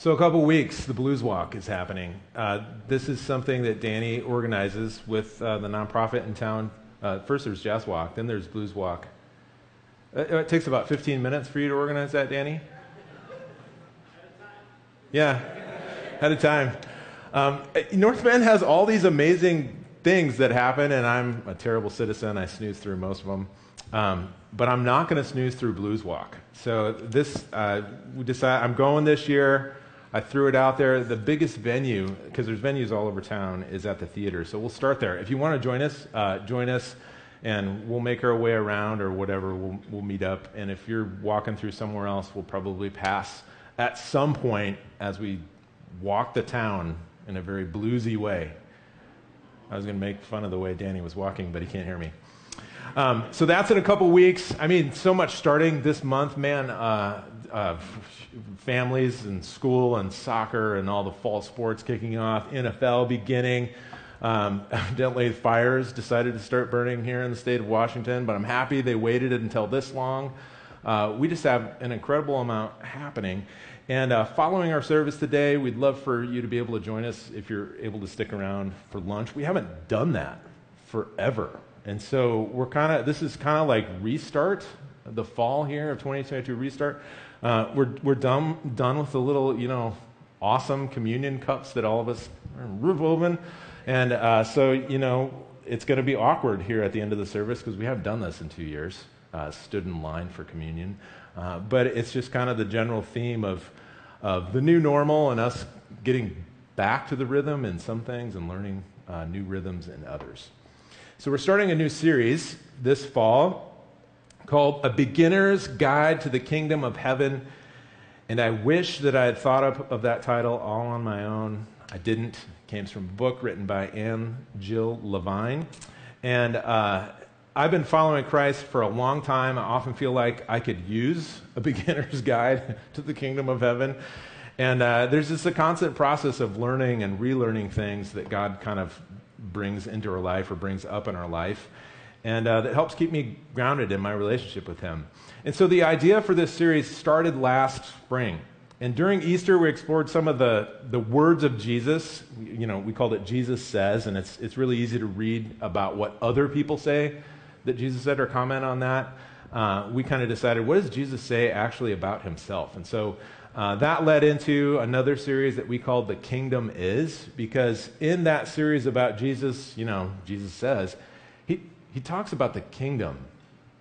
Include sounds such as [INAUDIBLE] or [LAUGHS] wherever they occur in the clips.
So, a couple weeks, the Blues Walk is happening. Uh, this is something that Danny organizes with uh, the nonprofit in town. Uh, first, there's Jazz Walk, then there's Blues Walk. Uh, it takes about 15 minutes for you to organize that, Danny? Yeah, ahead of time. Um, North Bend has all these amazing things that happen, and I'm a terrible citizen. I snooze through most of them. Um, but I'm not going to snooze through Blues Walk. So this, uh, we decided I'm going this year. I threw it out there. The biggest venue, because there's venues all over town, is at the theater. So we'll start there. If you want to join us, uh, join us, and we'll make our way around or whatever. We'll, we'll meet up. And if you're walking through somewhere else, we'll probably pass at some point as we walk the town in a very bluesy way. I was going to make fun of the way Danny was walking, but he can't hear me. Um, so that's in a couple weeks. I mean, so much starting this month, man. Uh, uh, families and school and soccer and all the fall sports kicking off, NFL beginning. Um, [LAUGHS] evidently, fires decided to start burning here in the state of Washington, but I'm happy they waited until this long. Uh, we just have an incredible amount happening. And uh, following our service today, we'd love for you to be able to join us if you're able to stick around for lunch. We haven't done that forever. And so we're kind of, this is kind of like restart, the fall here of 2022 restart. Uh, we're we're done, done with the little, you know, awesome communion cups that all of us are woven. And uh, so, you know, it's going to be awkward here at the end of the service because we haven't done this in two years, uh, stood in line for communion. Uh, but it's just kind of the general theme of, of the new normal and us getting back to the rhythm in some things and learning uh, new rhythms in others. So we're starting a new series this fall called A Beginner's Guide to the Kingdom of Heaven. And I wish that I had thought of, of that title all on my own. I didn't. It came from a book written by Amy Jill Levine. And uh, I've been following Christ for a long time. I often feel like I could use [LAUGHS] a beginner's guide [LAUGHS] to the kingdom of heaven. And uh, there's just a constant process of learning and relearning things that God kind of brings into our life or brings up in our life. And uh, that helps keep me grounded in my relationship with Him. And so the idea for this series started last spring. And during Easter, we explored some of the, the words of Jesus. You know, we called it Jesus Says, and it's, it's really easy to read about what other people say that Jesus said or comment on that. Uh, we kind of decided, what does Jesus say actually about himself? And so uh, that led into another series that we called The Kingdom Is, because in that series about Jesus, you know, Jesus says, he, talks about the kingdom.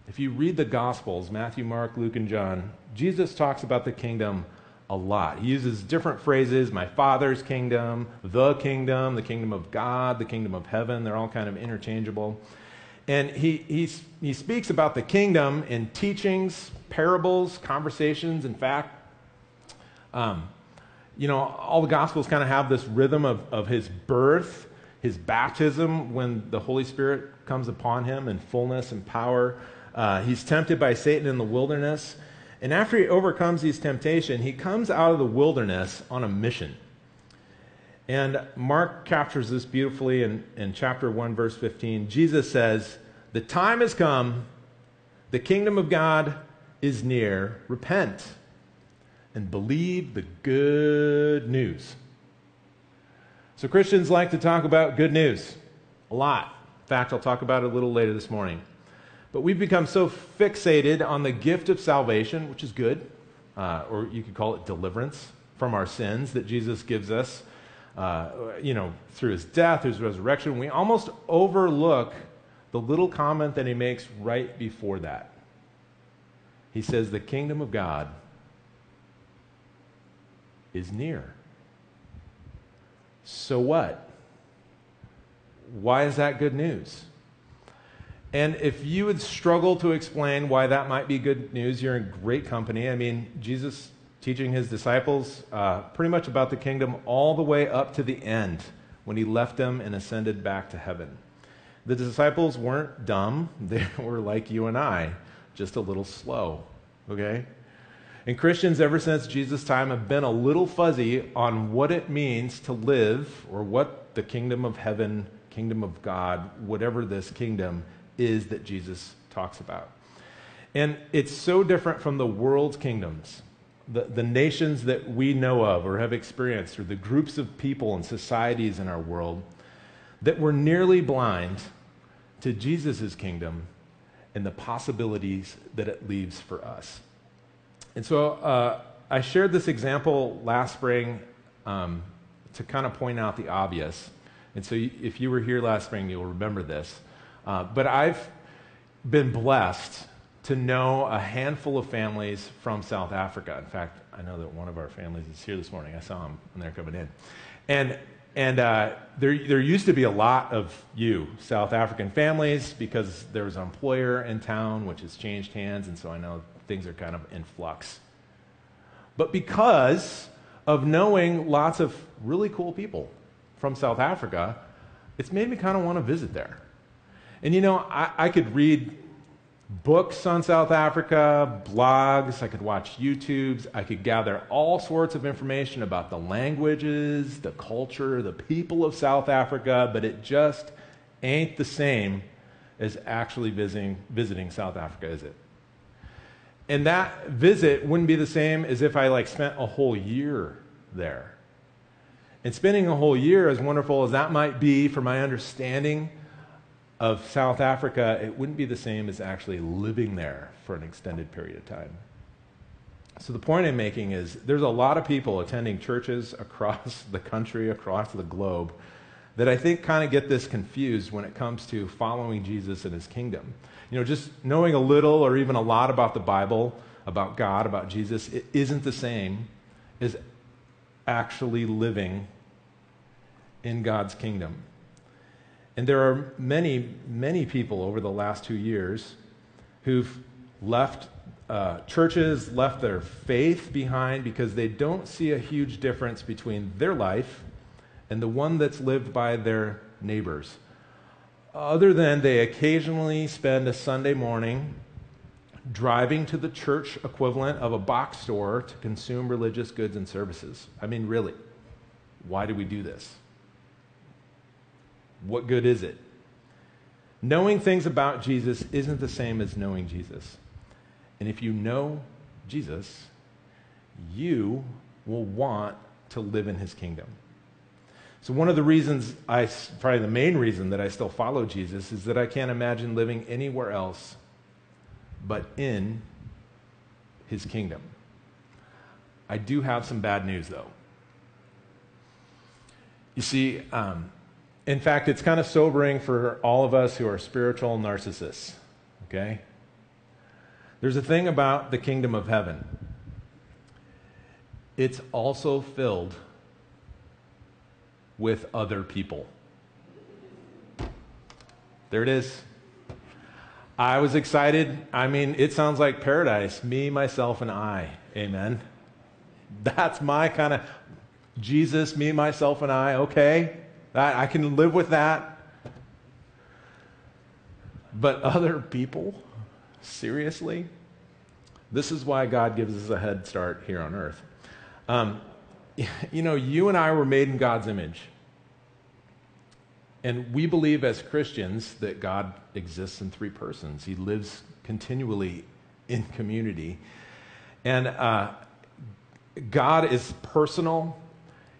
If you read the Gospels, Matthew, Mark, Luke, and John, Jesus talks about the kingdom a lot. He uses different phrases my Father's kingdom, the kingdom, the kingdom of God, the kingdom of heaven. They're all kind of interchangeable. And he, he, he speaks about the kingdom in teachings, parables, conversations. In fact, um, you know, all the Gospels kind of have this rhythm of, of his birth, his baptism, when the Holy Spirit comes upon him in fullness and power. Uh, he's tempted by Satan in the wilderness. And after he overcomes these temptation, he comes out of the wilderness on a mission. And Mark captures this beautifully in, in chapter 1, verse 15. Jesus says, The time has come, the kingdom of God is near. Repent and believe the good news. So, Christians like to talk about good news a lot. Fact, I'll talk about it a little later this morning. But we've become so fixated on the gift of salvation, which is good, uh, or you could call it deliverance from our sins that Jesus gives us, uh, you know, through his death, through his resurrection. We almost overlook the little comment that he makes right before that. He says, The kingdom of God is near. So what? Why is that good news? And if you would struggle to explain why that might be good news, you're in great company. I mean, Jesus teaching his disciples uh, pretty much about the kingdom all the way up to the end when he left them and ascended back to heaven. The disciples weren't dumb, [LAUGHS] they were like you and I, just a little slow, okay? And Christians, ever since Jesus' time, have been a little fuzzy on what it means to live or what the kingdom of heaven, kingdom of God, whatever this kingdom is that Jesus talks about. And it's so different from the world's kingdoms. the, the nations that we know of or have experienced, or the groups of people and societies in our world that were nearly blind to Jesus' kingdom and the possibilities that it leaves for us. And so uh, I shared this example last spring um, to kind of point out the obvious. And so if you were here last spring, you'll remember this. Uh, but I've been blessed to know a handful of families from South Africa. In fact, I know that one of our families is here this morning. I saw them when they're coming in. And, and uh, there, there used to be a lot of you, South African families, because there was an employer in town which has changed hands, and so I know things are kind of in flux. But because of knowing lots of really cool people from South Africa, it's made me kind of want to visit there. And you know, I, I could read books on South Africa, blogs, I could watch YouTubes, I could gather all sorts of information about the languages, the culture, the people of South Africa, but it just ain't the same as actually visiting, visiting South Africa, is it? And that visit wouldn't be the same as if I like spent a whole year there. And spending a whole year, as wonderful as that might be for my understanding of South Africa, it wouldn't be the same as actually living there for an extended period of time. So, the point I'm making is there's a lot of people attending churches across [LAUGHS] the country, across the globe, that I think kind of get this confused when it comes to following Jesus and his kingdom. You know, just knowing a little or even a lot about the Bible, about God, about Jesus, it isn't the same as actually living in God's kingdom. And there are many, many people over the last two years who've left uh, churches, left their faith behind because they don't see a huge difference between their life and the one that's lived by their neighbors. Other than they occasionally spend a Sunday morning driving to the church equivalent of a box store to consume religious goods and services. I mean, really, why do we do this? What good is it? Knowing things about Jesus isn't the same as knowing Jesus. And if you know Jesus, you will want to live in his kingdom. So, one of the reasons I, probably the main reason that I still follow Jesus is that I can't imagine living anywhere else but in his kingdom. I do have some bad news, though. You see, um, in fact, it's kind of sobering for all of us who are spiritual narcissists, okay? There's a thing about the kingdom of heaven. It's also filled with other people. There it is. I was excited. I mean, it sounds like paradise. Me, myself, and I. Amen. That's my kind of Jesus, me, myself, and I. Okay. I, I can live with that. But other people, seriously? This is why God gives us a head start here on earth. Um, [LAUGHS] you know, you and I were made in God's image. And we believe as Christians that God exists in three persons. He lives continually in community. And uh, God is personal,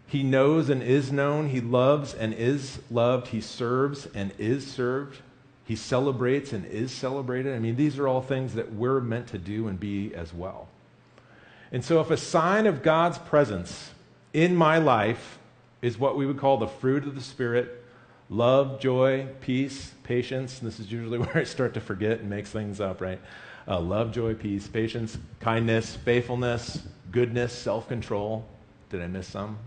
he knows and is known. He loves and is loved. He serves and is served. He celebrates and is celebrated. I mean, these are all things that we're meant to do and be as well. And so, if a sign of God's presence in my life is what we would call the fruit of the Spirit love, joy, peace, patience, this is usually [LAUGHS] where I start to forget and mix things up, right? Uh, love, joy, peace, patience, kindness, faithfulness, goodness, self control. Did I miss some?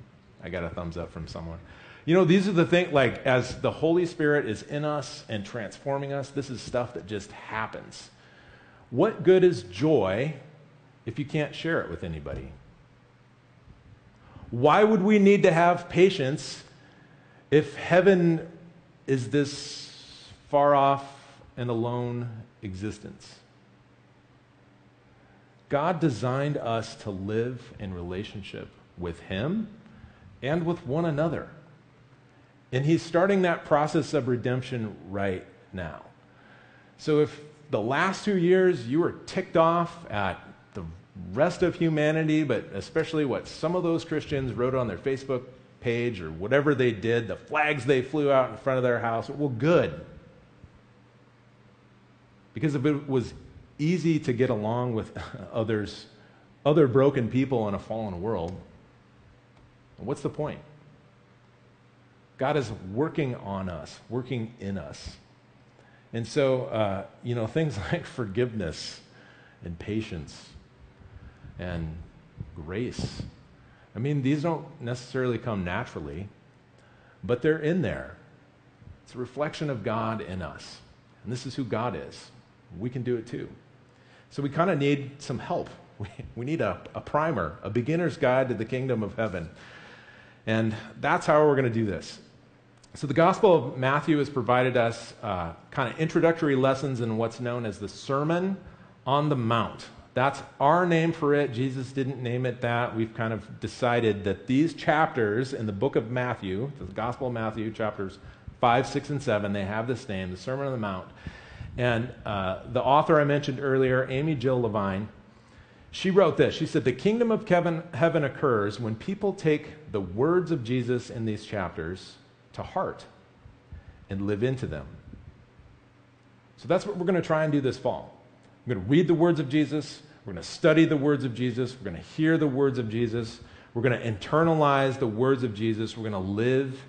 I got a thumbs up from someone. You know, these are the things, like, as the Holy Spirit is in us and transforming us, this is stuff that just happens. What good is joy if you can't share it with anybody? Why would we need to have patience if heaven is this far off and alone existence? God designed us to live in relationship with Him and with one another. And he's starting that process of redemption right now. So if the last two years you were ticked off at the rest of humanity, but especially what some of those Christians wrote on their Facebook page or whatever they did, the flags they flew out in front of their house, well, good. Because if it was easy to get along with [LAUGHS] others, other broken people in a fallen world, what's the point? God is working on us, working in us. And so, uh, you know, [LAUGHS] things like forgiveness and patience and grace. I mean, these don't necessarily come naturally, but they're in there. It's a reflection of God in us. And this is who God is. We can do it too. So we kind of need some help. [LAUGHS] We, we need a, a primer, a beginner's guide to the kingdom of heaven. And that's how we're going to do this. So, the Gospel of Matthew has provided us uh, kind of introductory lessons in what's known as the Sermon on the Mount. That's our name for it. Jesus didn't name it that. We've kind of decided that these chapters in the book of Matthew, the Gospel of Matthew, chapters 5, 6, and 7, they have this name, the Sermon on the Mount. And uh, the author I mentioned earlier, Amy Jill Levine, she wrote this. She said, The kingdom of heaven, occurs when people take the words of Jesus in these chapters to heart and live into them. So that's what we're going to try and do this fall. We're going to read the words of Jesus. We're going to study the words of Jesus. We're going to hear the words of Jesus. We're going to internalize the words of Jesus. We're going to live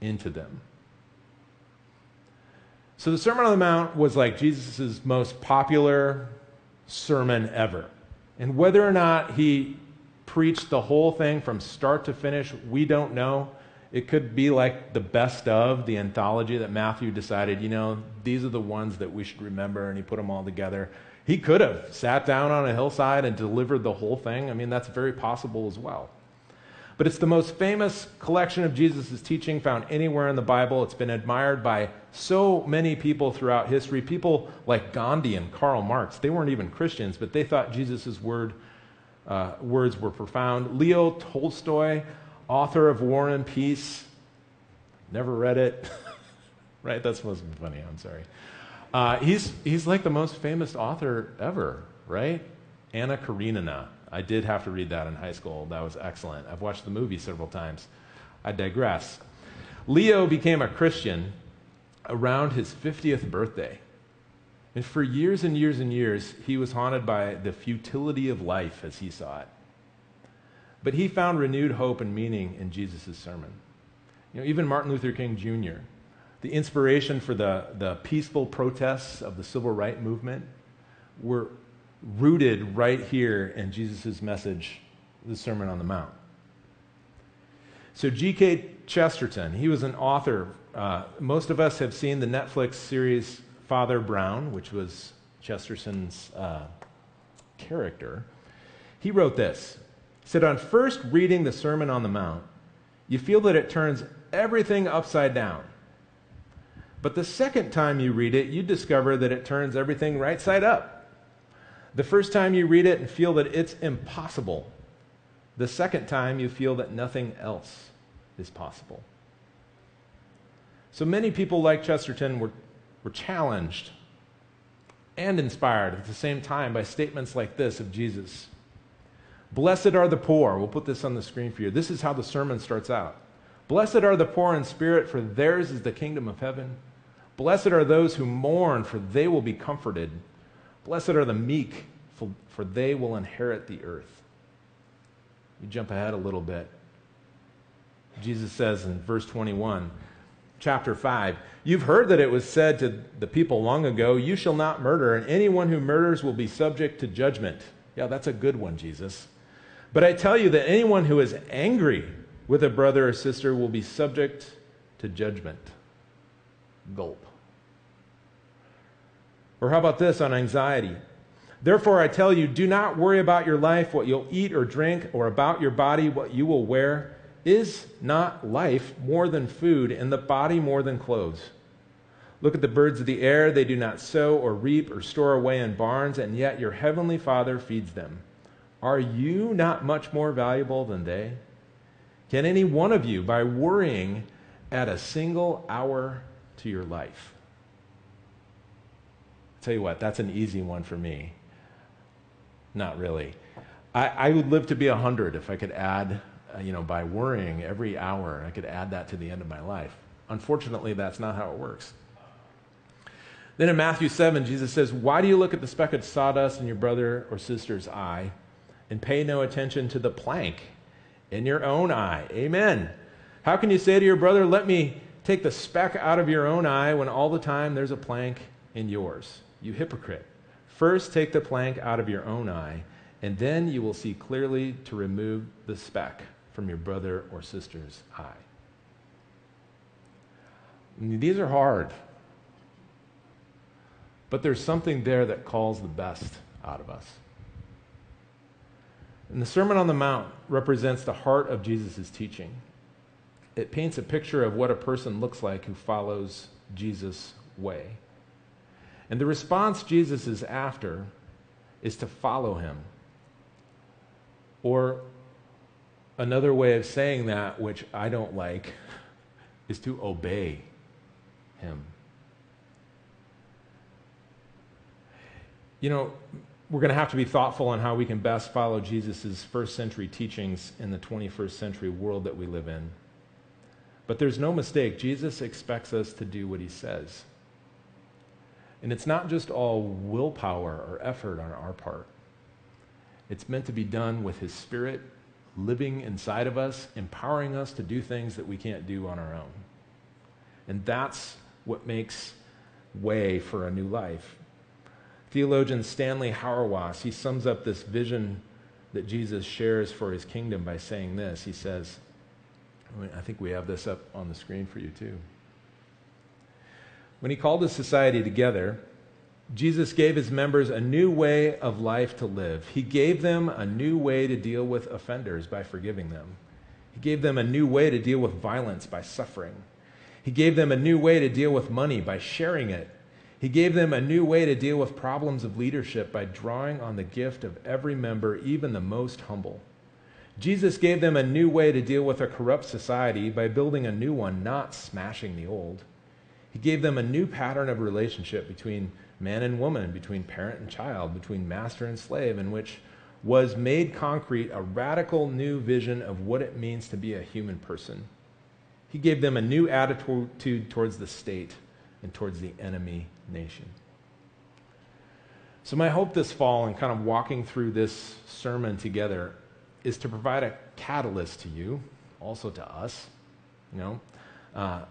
into them. So the Sermon on the Mount was like Jesus' most popular sermon ever. And whether or not he preached the whole thing from start to finish, we don't know. It could be like the best of the anthology that Matthew decided, you know, these are the ones that we should remember, and he put them all together. He could have sat down on a hillside and delivered the whole thing. I mean, that's very possible as well. But it's the most famous collection of Jesus' teaching found anywhere in the Bible. It's been admired by so many people throughout history. People like Gandhi and Karl Marx, they weren't even Christians, but they thought Jesus' word, uh, words were profound. Leo Tolstoy, author of War and Peace, never read it. [LAUGHS] right? That's supposed funny. I'm sorry. Uh, he's, he's like the most famous author ever, right? Anna Karenina. I did have to read that in high school. That was excellent. I've watched the movie several times. I digress. Leo became a Christian around his 50th birthday. And for years and years and years, he was haunted by the futility of life as he saw it. But he found renewed hope and meaning in Jesus' sermon. You know, even Martin Luther King Jr., the inspiration for the, the peaceful protests of the civil rights movement, were rooted right here in Jesus' message, the Sermon on the Mount. So, G.K. Chesterton, he was an author. Uh, most of us have seen the Netflix series Father Brown, which was Chesterton's uh, character. He wrote this. He said, On first reading the Sermon on the Mount, you feel that it turns everything upside down. But the second time you read it, you discover that it turns everything right side up. The first time you read it and feel that it's impossible. The second time you feel that nothing else is possible. So many people like Chesterton were, were challenged and inspired at the same time by statements like this of Jesus. Blessed are the poor. We'll put this on the screen for you. This is how the sermon starts out. Blessed are the poor in spirit, for theirs is the kingdom of heaven. Blessed are those who mourn, for they will be comforted. Blessed are the meek, for, they will inherit the earth. You jump ahead a little bit. Jesus says in verse 21, chapter 5, You've heard that it was said to the people long ago, You shall not murder, and anyone who murders will be subject to judgment. Yeah, that's a good one, Jesus. But I tell you that anyone who is angry with a brother or sister will be subject to judgment. Gulp. Or how about this on anxiety? Therefore, I tell you, do not worry about your life, what you'll eat or drink, or about your body, what you will wear. Is not life more than food, and the body more than clothes? Look at the birds of the air. They do not sow or reap or store away in barns, and yet your heavenly Father feeds them. Are you not much more valuable than they? Can any one of you, by worrying, add a single hour to your life? Tell you what, that's an easy one for me. Not really. I, I would live to be 100 if I could add, uh, you know, by worrying every hour, I could add that to the end of my life. Unfortunately, that's not how it works. Then in Matthew 7, Jesus says, Why do you look at the speck of sawdust in your brother or sister's eye and pay no attention to the plank in your own eye? Amen. How can you say to your brother, Let me take the speck out of your own eye when all the time there's a plank in yours? You hypocrite. First, take the plank out of your own eye, and then you will see clearly to remove the speck from your brother or sister's eye. These are hard. But there's something there that calls the best out of us. And the Sermon on the Mount represents the heart of Jesus' teaching. It paints a picture of what a person looks like who follows Jesus' way. And the response Jesus is after is to follow him. Or another way of saying that, which I don't like, [LAUGHS] is to obey him. You know, we're going to have to be thoughtful on how we can best follow Jesus' first century teachings in the 21st century world that we live in. But there's no mistake, Jesus expects us to do what he says. And it's not just all willpower or effort on our part, it's meant to be done with his spirit living inside of us, empowering us to do things that we can't do on our own. And that's what makes way for a new life. Theologian Stanley Hauerwas, he sums up this vision that Jesus shares for his kingdom by saying this. He says, I think we have this up on the screen for you too. When he called his society together, Jesus gave his members a new way of life to live. He gave them a new way to deal with offenders by forgiving them. He gave them a new way to deal with violence by suffering. He gave them a new way to deal with money by sharing it he gave them a new way to deal with problems of leadership by drawing on the gift of every member, even the most humble. Jesus gave them a new way to deal with a corrupt society by building a new one, not smashing the old. He gave them a new pattern of relationship between man and woman, between parent and child, between master and slave, in which was made concrete a radical new vision of what it means to be a human person. He gave them a new attitude towards the state and towards the enemy nation. So, my hope this fall in kind of walking through this sermon together is to provide a catalyst to you, also to us. You know, uh,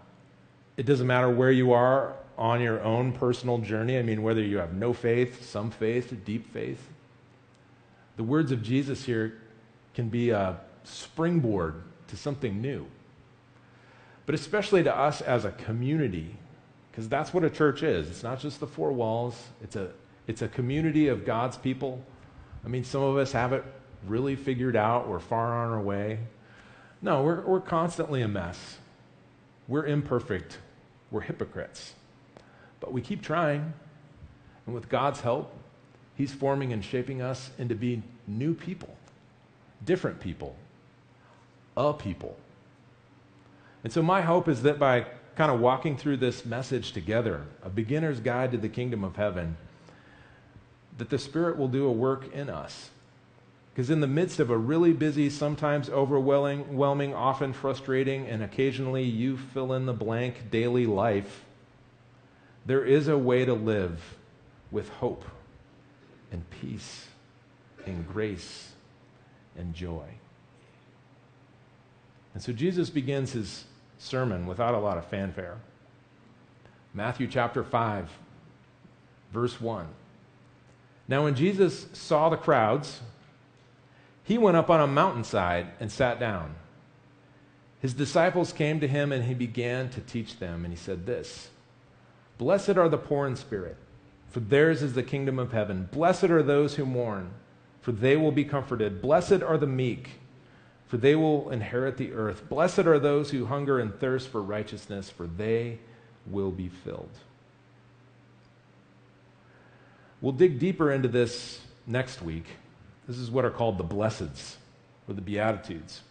it doesn't matter where you are on your own personal journey. I mean, whether you have no faith, some faith, deep faith. The words of Jesus here can be a springboard to something new. But especially to us as a community because that's what a church is. It's not just the four walls, it's a, it's a community of God's people. I mean, some of us have it really figured out, we're far on our way. No, we're, we're constantly a mess. We're imperfect, we're hypocrites. But we keep trying, and with God's help, He's forming and shaping us into being new people, different people, a people. And so, my hope is that by kind of walking through this message together, a beginner's guide to the kingdom of heaven, that the Spirit will do a work in us. Because in the midst of a really busy, sometimes overwhelming, often frustrating, and occasionally you fill in the blank daily life, there is a way to live with hope and peace and grace and joy. And so Jesus begins his sermon without a lot of fanfare. Matthew chapter 5, verse 1. Now, when Jesus saw the crowds, he went up on a mountainside and sat down. His disciples came to him and he began to teach them. And he said, This Blessed are the poor in spirit, for theirs is the kingdom of heaven. Blessed are those who mourn, for they will be comforted. Blessed are the meek for they will inherit the earth. Blessed are those who hunger and thirst for righteousness, for they will be filled. We'll dig deeper into this next week. This is what are called the blesseds or the beatitudes.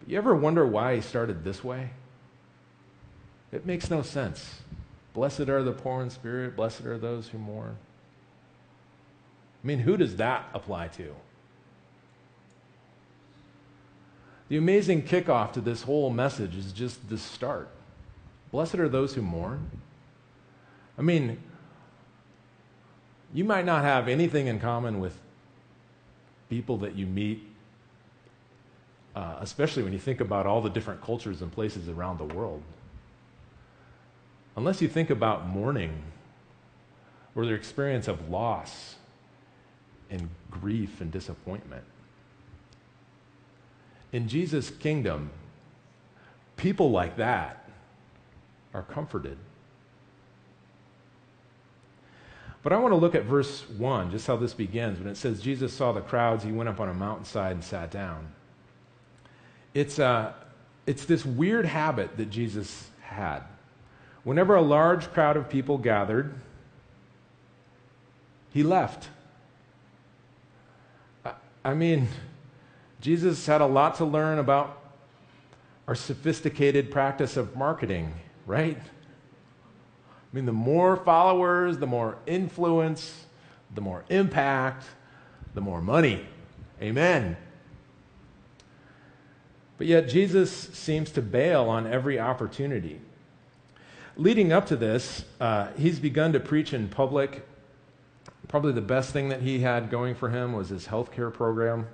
But you ever wonder why he started this way? It makes no sense. Blessed are the poor in spirit, blessed are those who mourn. I mean, who does that apply to? The amazing kickoff to this whole message is just the start. Blessed are those who mourn. I mean, you might not have anything in common with people that you meet, uh, especially when you think about all the different cultures and places around the world. Unless you think about mourning or their experience of loss and grief and disappointment. In Jesus' kingdom, people like that are comforted. But I want to look at verse 1, just how this begins. When it says, Jesus saw the crowds, he went up on a mountainside and sat down. It's, uh, it's this weird habit that Jesus had. Whenever a large crowd of people gathered, he left. I mean, Jesus had a lot to learn about our sophisticated practice of marketing, right? I mean, the more followers, the more influence, the more impact, the more money. Amen. But yet, Jesus seems to bail on every opportunity. Leading up to this, uh, he's begun to preach in public. Probably the best thing that he had going for him was his healthcare program.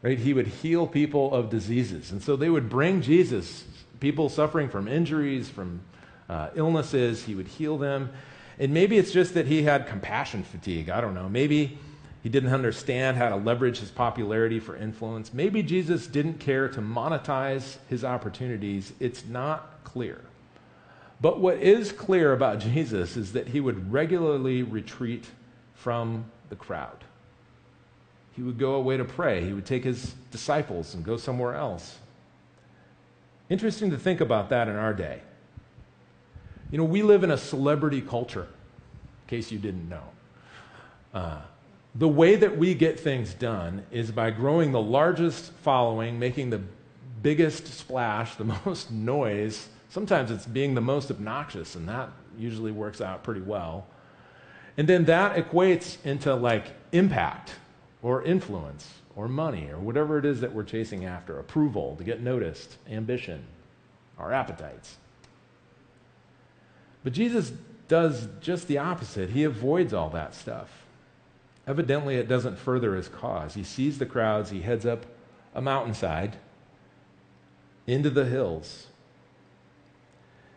Right? He would heal people of diseases. And so they would bring Jesus, people suffering from injuries, from uh, illnesses, he would heal them. And maybe it's just that he had compassion fatigue. I don't know. Maybe he didn't understand how to leverage his popularity for influence. Maybe Jesus didn't care to monetize his opportunities. It's not clear. But what is clear about Jesus is that he would regularly retreat from the crowd. He would go away to pray. He would take his disciples and go somewhere else. Interesting to think about that in our day. You know, we live in a celebrity culture, in case you didn't know. Uh, the way that we get things done is by growing the largest following, making the biggest splash, the [LAUGHS] most noise. Sometimes it's being the most obnoxious, and that usually works out pretty well. And then that equates into like impact or influence or money or whatever it is that we're chasing after approval, to get noticed, ambition, our appetites. But Jesus does just the opposite. He avoids all that stuff. Evidently, it doesn't further his cause. He sees the crowds, he heads up a mountainside into the hills.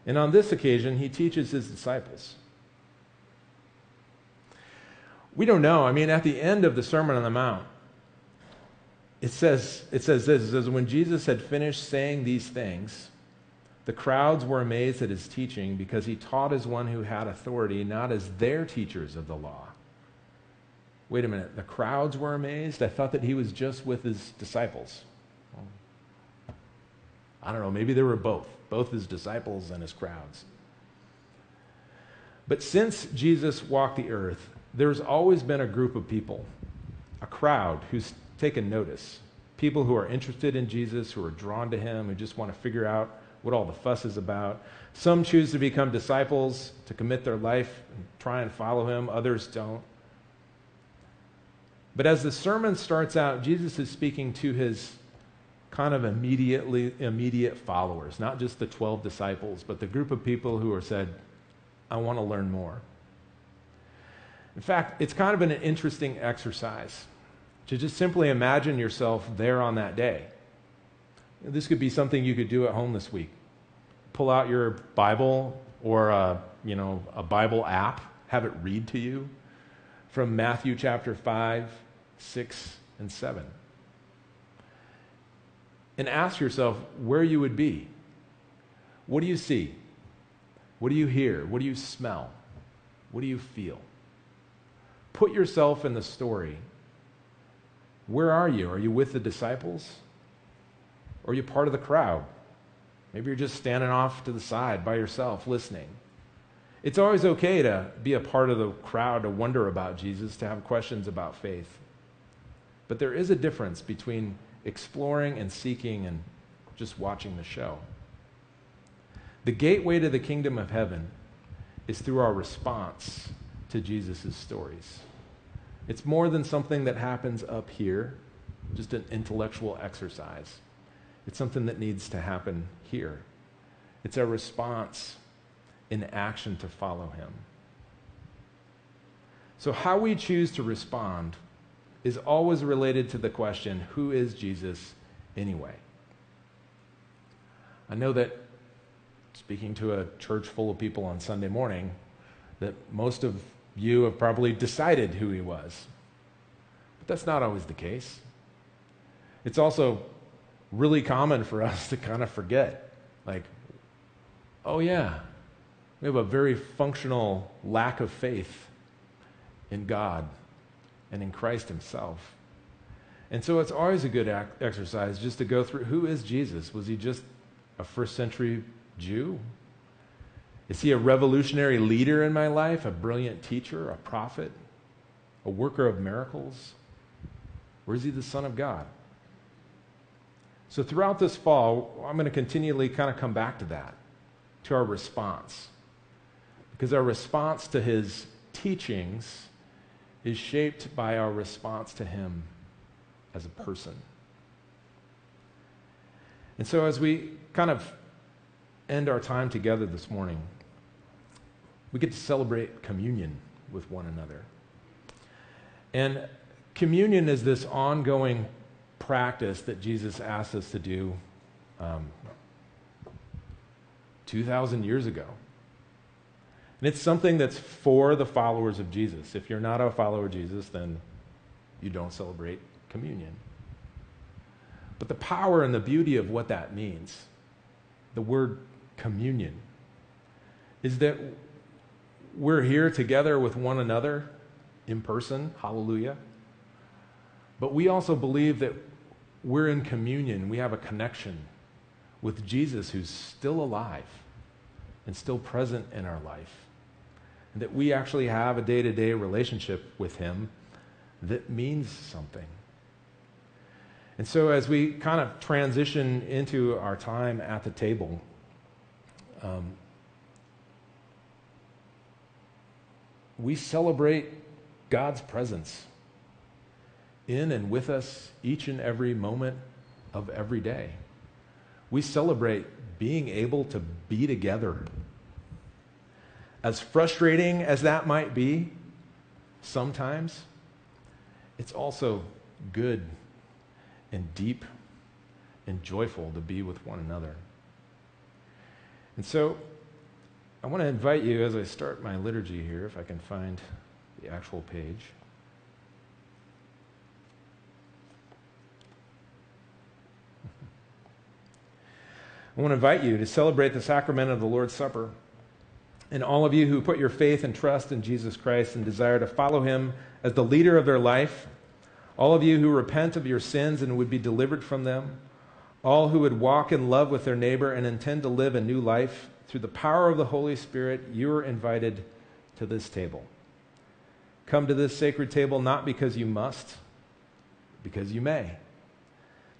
And on this occasion, he teaches his disciples. We don't know. I mean, at the end of the Sermon on the Mount, it says, it says this it says, When Jesus had finished saying these things, the crowds were amazed at his teaching because he taught as one who had authority, not as their teachers of the law. Wait a minute, the crowds were amazed? I thought that he was just with his disciples. I don't know, maybe there were both, both his disciples and his crowds. But since Jesus walked the earth, there's always been a group of people, a crowd who's taken notice. People who are interested in Jesus, who are drawn to him, who just want to figure out what all the fuss is about. Some choose to become disciples, to commit their life and try and follow him, others don't. But as the sermon starts out, Jesus is speaking to his kind of immediately immediate followers, not just the 12 disciples, but the group of people who are said, I want to learn more. In fact, it's kind of an interesting exercise to just simply imagine yourself there on that day. This could be something you could do at home this week. Pull out your Bible or a, you know, a Bible app, have it read to you from Matthew chapter 5, 6, and 7. And ask yourself where you would be. What do you see? What do you hear? What do you smell? What do you feel? Put yourself in the story. Where are you? Are you with the disciples? Or are you part of the crowd? Maybe you're just standing off to the side by yourself listening. It's always okay to be a part of the crowd, to wonder about Jesus, to have questions about faith. But there is a difference between exploring and seeking and just watching the show. The gateway to the kingdom of heaven is through our response to Jesus' stories. It's more than something that happens up here, just an intellectual exercise. It's something that needs to happen here. It's a response in action to follow him. So, how we choose to respond is always related to the question who is Jesus anyway? I know that speaking to a church full of people on Sunday morning, that most of you have probably decided who he was. But that's not always the case. It's also really common for [LAUGHS] us to kind of forget. Like, oh, yeah, we have a very functional lack of faith in God and in Christ Himself. And so it's always a good ac- exercise just to go through who is Jesus? Was he just a first century Jew? Is he a revolutionary leader in my life, a brilliant teacher, a prophet, a worker of miracles? Or is he the Son of God? So, throughout this fall, I'm going to continually kind of come back to that, to our response. Because our response to his teachings is shaped by our response to him as a person. And so, as we kind of end our time together this morning, we get to celebrate communion with one another. And communion is this ongoing practice that Jesus asked us to do um, 2,000 years ago. And it's something that's for the followers of Jesus. If you're not a follower of Jesus, then you don't celebrate communion. But the power and the beauty of what that means, the word communion, is that we're here together with one another in person, hallelujah. But we also believe that we're in communion, we have a connection with Jesus who's still alive and still present in our life. And that we actually have a day to day relationship with him that means something. And so, as we kind of transition into our time at the table, um, we celebrate God's presence in and with us each and every moment of every day. We celebrate being able to be together. As frustrating as that might be, sometimes, it's also good and deep and joyful to be with one another. And so, I want to invite you as I start my liturgy here, if I can find the actual page. I want to invite you to celebrate the sacrament of the Lord's Supper. And all of you who put your faith and trust in Jesus Christ and desire to follow him as the leader of their life, all of you who repent of your sins and would be delivered from them, all who would walk in love with their neighbor and intend to live a new life, through the power of the Holy Spirit, you are invited to this table. Come to this sacred table not because you must, because you may.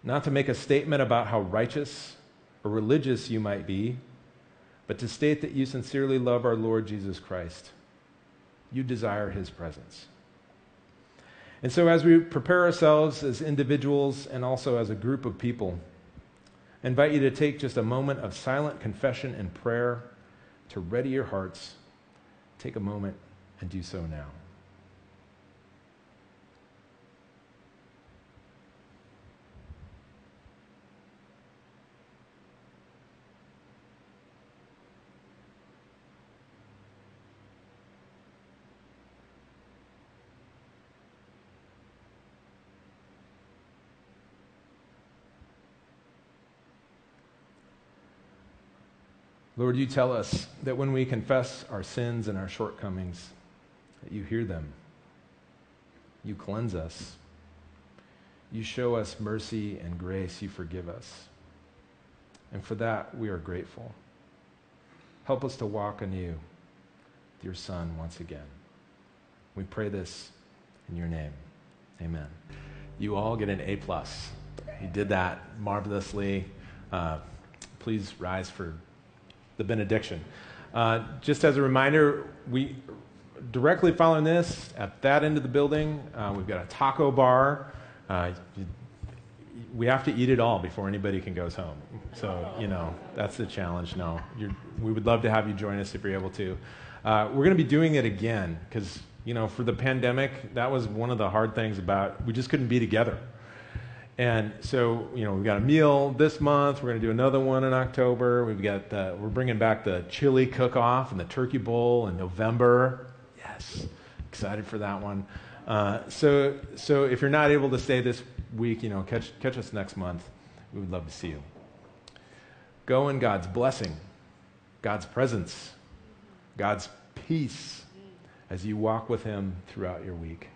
Not to make a statement about how righteous or religious you might be, but to state that you sincerely love our Lord Jesus Christ. You desire his presence. And so, as we prepare ourselves as individuals and also as a group of people, I invite you to take just a moment of silent confession and prayer to ready your hearts. Take a moment and do so now. Lord, you tell us that when we confess our sins and our shortcomings, that you hear them. You cleanse us. You show us mercy and grace. You forgive us. And for that, we are grateful. Help us to walk anew with your Son once again. We pray this in your name. Amen. You all get an A plus. You did that marvelously. Uh, please rise for the benediction. Uh, just as a reminder, we directly following this at that end of the building, uh, we've got a taco bar. Uh, we have to eat it all before anybody can go home. So, you know, that's the challenge. No, we would love to have you join us if you're able to. Uh, we're going to be doing it again because, you know, for the pandemic, that was one of the hard things about we just couldn't be together. And so, you know, we've got a meal this month. We're going to do another one in October. We've got the, we're bringing back the chili cook-off and the turkey bowl in November. Yes, excited for that one. Uh, so, so if you're not able to stay this week, you know, catch, catch us next month. We would love to see you. Go in God's blessing, God's presence, God's peace as you walk with Him throughout your week.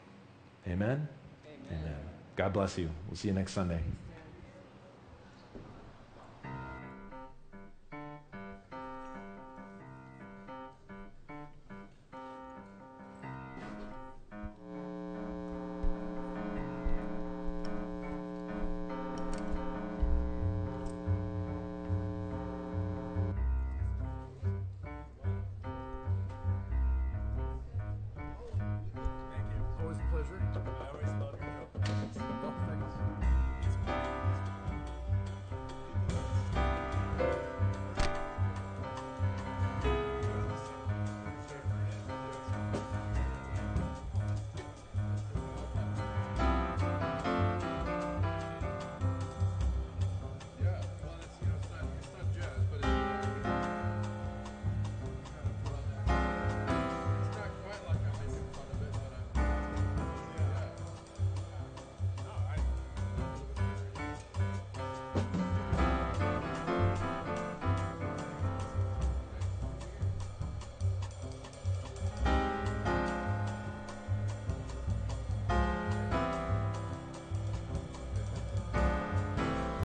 Amen? Amen. Amen. God bless you. We'll see you next Sunday.